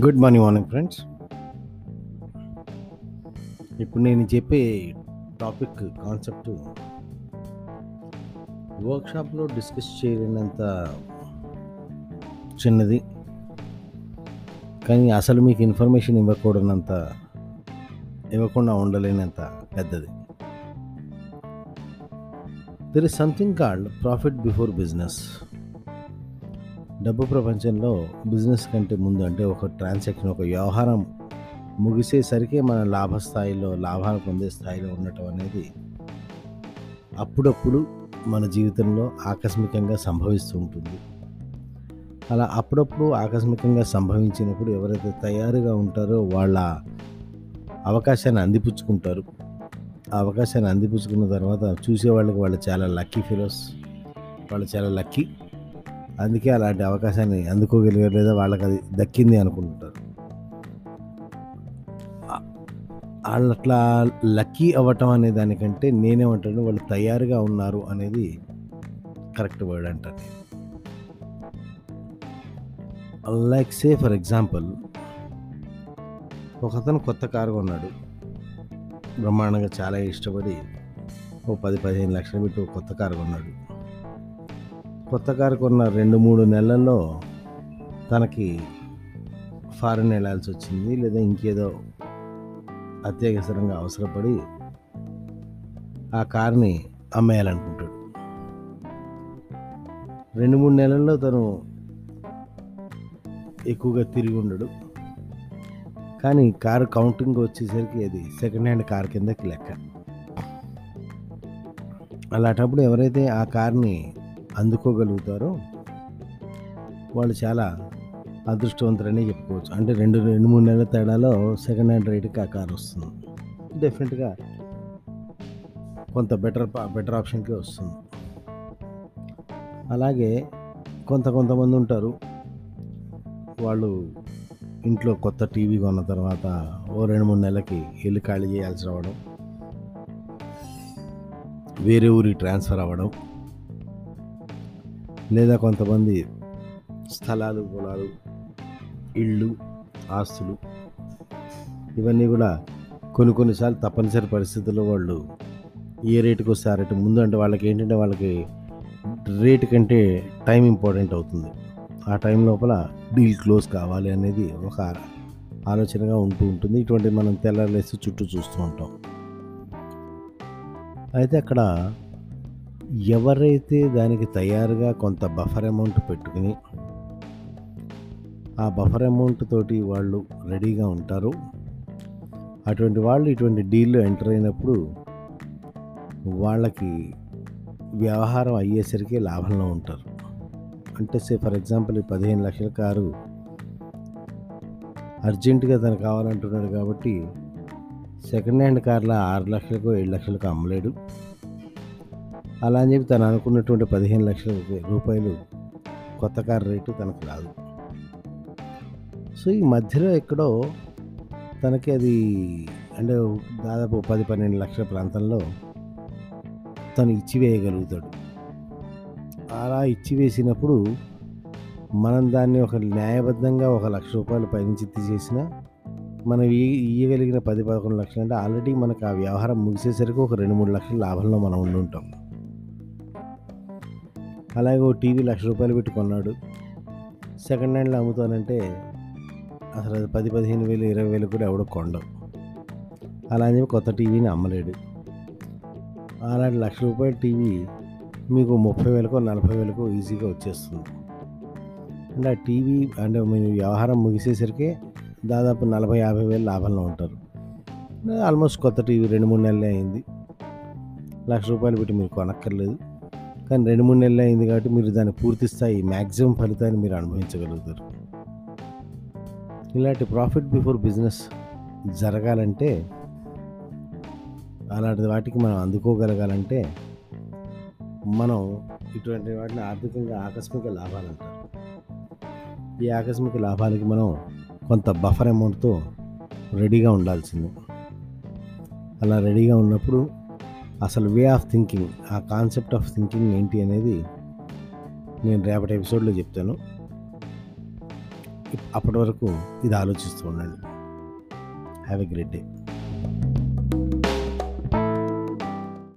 Good morning morning friends ఇప్పుడు నేను చెప్పే టాపిక్ కాన్సెప్ట్ వర్క్షాప్లో డిస్కస్ చేయలేనంత చిన్నది. కానీ అసలు మీకు ఇన్ఫర్మేషన్ ఇవ్వకూడనంత ఇవ్వకుండా ఉండలేనంత పెద్దది. There is something called profit before business డబ్బు ప్రపంచంలో బిజినెస్ కంటే ముందు అంటే ఒక ట్రాన్సాక్షన్ ఒక వ్యవహారం ముగిసేసరికి మన లాభ స్థాయిలో లాభాలు పొందే స్థాయిలో ఉండటం అనేది అప్పుడప్పుడు మన జీవితంలో ఆకస్మికంగా సంభవిస్తూ ఉంటుంది. అలా అప్పుడప్పుడు ఆకస్మికంగా సంభవించినప్పుడు ఎవరైతే తయారుగా ఉంటారో వాళ్ళ అవకాశాన్ని అందిపుచ్చుకుంటారు. ఆ అవకాశాన్ని అందిపుచ్చుకున్న తర్వాత చూసే వాళ్ళకి వాళ్ళు చాలా లక్కీ ఫిరోస్ వాళ్ళు చాలా లక్కీ అందుకే అలాంటి అవకాశాన్ని అందుకోగలిగారు లేదా వాళ్ళకి అది దక్కింది అనుకుంటారు. వాళ్ళు అట్లా లక్కీ అవ్వటం అనే దానికంటే నేనేమంటాను వాళ్ళు తయారుగా ఉన్నారు అనేది కరెక్ట్ వర్డ్ అంటాను లైక్ సే ఫర్ ఎగ్జాంపుల్ ఒక అతను కొత్త కారు కొన్నాడు. బ్రహ్మాండంగా చాలా ఇష్టపడి ఓ పది పదిహేను లక్షలు పెట్టి కొత్త కారు కొన్నాడు. కొత్త కారు కొన్న రెండు మూడు నెలల్లో తనకి ఫారెన్ వెళ్ళాల్సి వచ్చింది లేదా ఇంకేదో అత్యవసరంగా అవసరపడి ఆ కార్ని అమ్మేయాలనుకుంటాడు. రెండు మూడు నెలల్లో తను ఎక్కువగా తిరిగి ఉండడు. కానీ కారు కౌంటింగ్ వచ్చేసరికి అది సెకండ్ హ్యాండ్ కార్ కిందకి లెక్క. అలాంటప్పుడు ఎవరైతే ఆ కార్ని అందుకోగలుగుతారో వాళ్ళు చాలా అదృష్టవంతులని చెప్పుకోవచ్చు. అంటే రెండు రెండు మూడు నెలల తేడాలో సెకండ్ హ్యాండ్ రేటుకి ఆ కార్ వస్తుంది. డెఫినెట్గా కొంత బెటర్ బెటర్ ఆప్షన్కి వస్తుంది. అలాగే కొంత కొంతమంది ఉంటారు. వాళ్ళు ఇంట్లో కొత్త టీవీ కొన్న తర్వాత ఓ రెండు మూడు నెలలకి ఇల్లు ఖాళీ చేయాల్సి రావడం వేరే ఊరికి ట్రాన్స్ఫర్ అవ్వడం లేదా కొంతమంది స్థలాలు పొలాలు ఇళ్ళు ఆస్తులు ఇవన్నీ కూడా కొన్ని కొన్నిసార్లు తప్పనిసరి పరిస్థితుల్లో వాళ్ళు ఏ రేటుకు వస్తే ఆ రేటు ముందు అంటే వాళ్ళకి ఏంటంటే వాళ్ళకి రేటు కంటే టైం ఇంపార్టెంట్ అవుతుంది. ఆ టైం లోపల డీల్ క్లోజ్ కావాలి అనేది ఒక ఆలోచనగా ఉంటూ ఉంటుంది. ఇటువంటి మనం తెల్లలేసి చుట్టూ చూస్తూ ఉంటాం. అయితే అక్కడ ఎవరైతే దానికి తయారుగా కొంత బఫర్ అమౌంట్ పెట్టుకుని ఆ బఫర్ అమౌంట్ తోటి వాళ్ళు రెడీగా ఉంటారు అటువంటి వాళ్ళు ఇటువంటి డీల్లో ఎంటర్ అయినప్పుడు వాళ్ళకి వ్యవహారం అయ్యేసరికి లాభంలో ఉంటారు. అంటే సే ఫర్ ఎగ్జాంపుల్ ఈ పదిహేను లక్షల కారు అర్జెంటుగా తను కావాలంటున్నాడు కాబట్టి సెకండ్ హ్యాండ్ కార్లో ఆరు లక్షలకు ఏడు లక్షలకు అమ్మలేడు. అలా అని చెప్పి తను అనుకున్నటువంటి పదిహేను లక్షల రూపాయలు కొత్త కారు రేటు తనకు రాదు. సో ఈ మధ్యలో ఎక్కడో తనకి అది అంటే దాదాపు పది పన్నెండు లక్షల ప్రాంతంలో తను ఇచ్చివేయగలుగుతాడు. అలా ఇచ్చివేసినప్పుడు మనం దాన్ని ఒక న్యాయబద్ధంగా ఒక లక్ష రూపాయలు పైనుంచి తీసేసిన మనం ఇయ్యగలిగిన పది పదకొండు లక్షలు అంటే ఆల్రెడీ మనకు ఆ వ్యవహారం ముగిసేసరికి ఒక రెండు మూడు లక్షల లాభంలో మనం ఉండి ఉంటాం. అలాగే ఓ టీవీ లక్ష రూపాయలు పెట్టి కొన్నాడు. సెకండ్ హ్యాండ్లో అమ్ముతానంటే అసలు అది పది పదిహేను వేలు ఇరవై వేలు కూడా ఎవడో కొండవు అలా అని చెప్పి కొత్త టీవీని అమ్మలేడు. అలాంటి లక్ష రూపాయల టీవీ మీకు ముప్పై వేలకో నలభై వేలకో ఈజీగా వచ్చేస్తుంది. అంటే ఆ టీవీ అంటే మీ వ్యవహారం ముగిసేసరికి దాదాపు నలభై యాభై వేలు లాభంలో ఉంటారు. ఆల్మోస్ట్ కొత్త టీవీ రెండు మూడు నెలలే అయింది. లక్ష రూపాయలు పెట్టి మీరు కొనక్కర్లేదు. కానీ రెండు మూడు నెలలు అయింది కాబట్టి మీరు దాన్ని పూర్తి స్థాయి మ్యాక్సిమం ఫలితాన్ని మీరు అనుభవించగలుగుతారు. ఇలాంటి ప్రాఫిట్ బిఫోర్ బిజినెస్ జరగాలంటే అలాంటి వాటికి మనం అందుకోగలగాలంటే మనం ఇటువంటి వాటిని ఆర్థికంగా ఆకస్మిక లాభాలు అంటారు ఈ ఆకస్మిక లాభాలకి మనం కొంత బఫర్ అమౌంట్తో రెడీగా ఉండాల్సింది. అలా రెడీగా ఉన్నప్పుడు అసలు వే ఆఫ్ థింకింగ్ ఆ కాన్సెప్ట్ ఆఫ్ థింకింగ్ ఏంటి అనేది నేను రేపటి ఎపిసోడ్లో చెప్తాను. అప్పటి వరకు ఇది ఆలోచిస్తూ ఉండండి. Have a great day.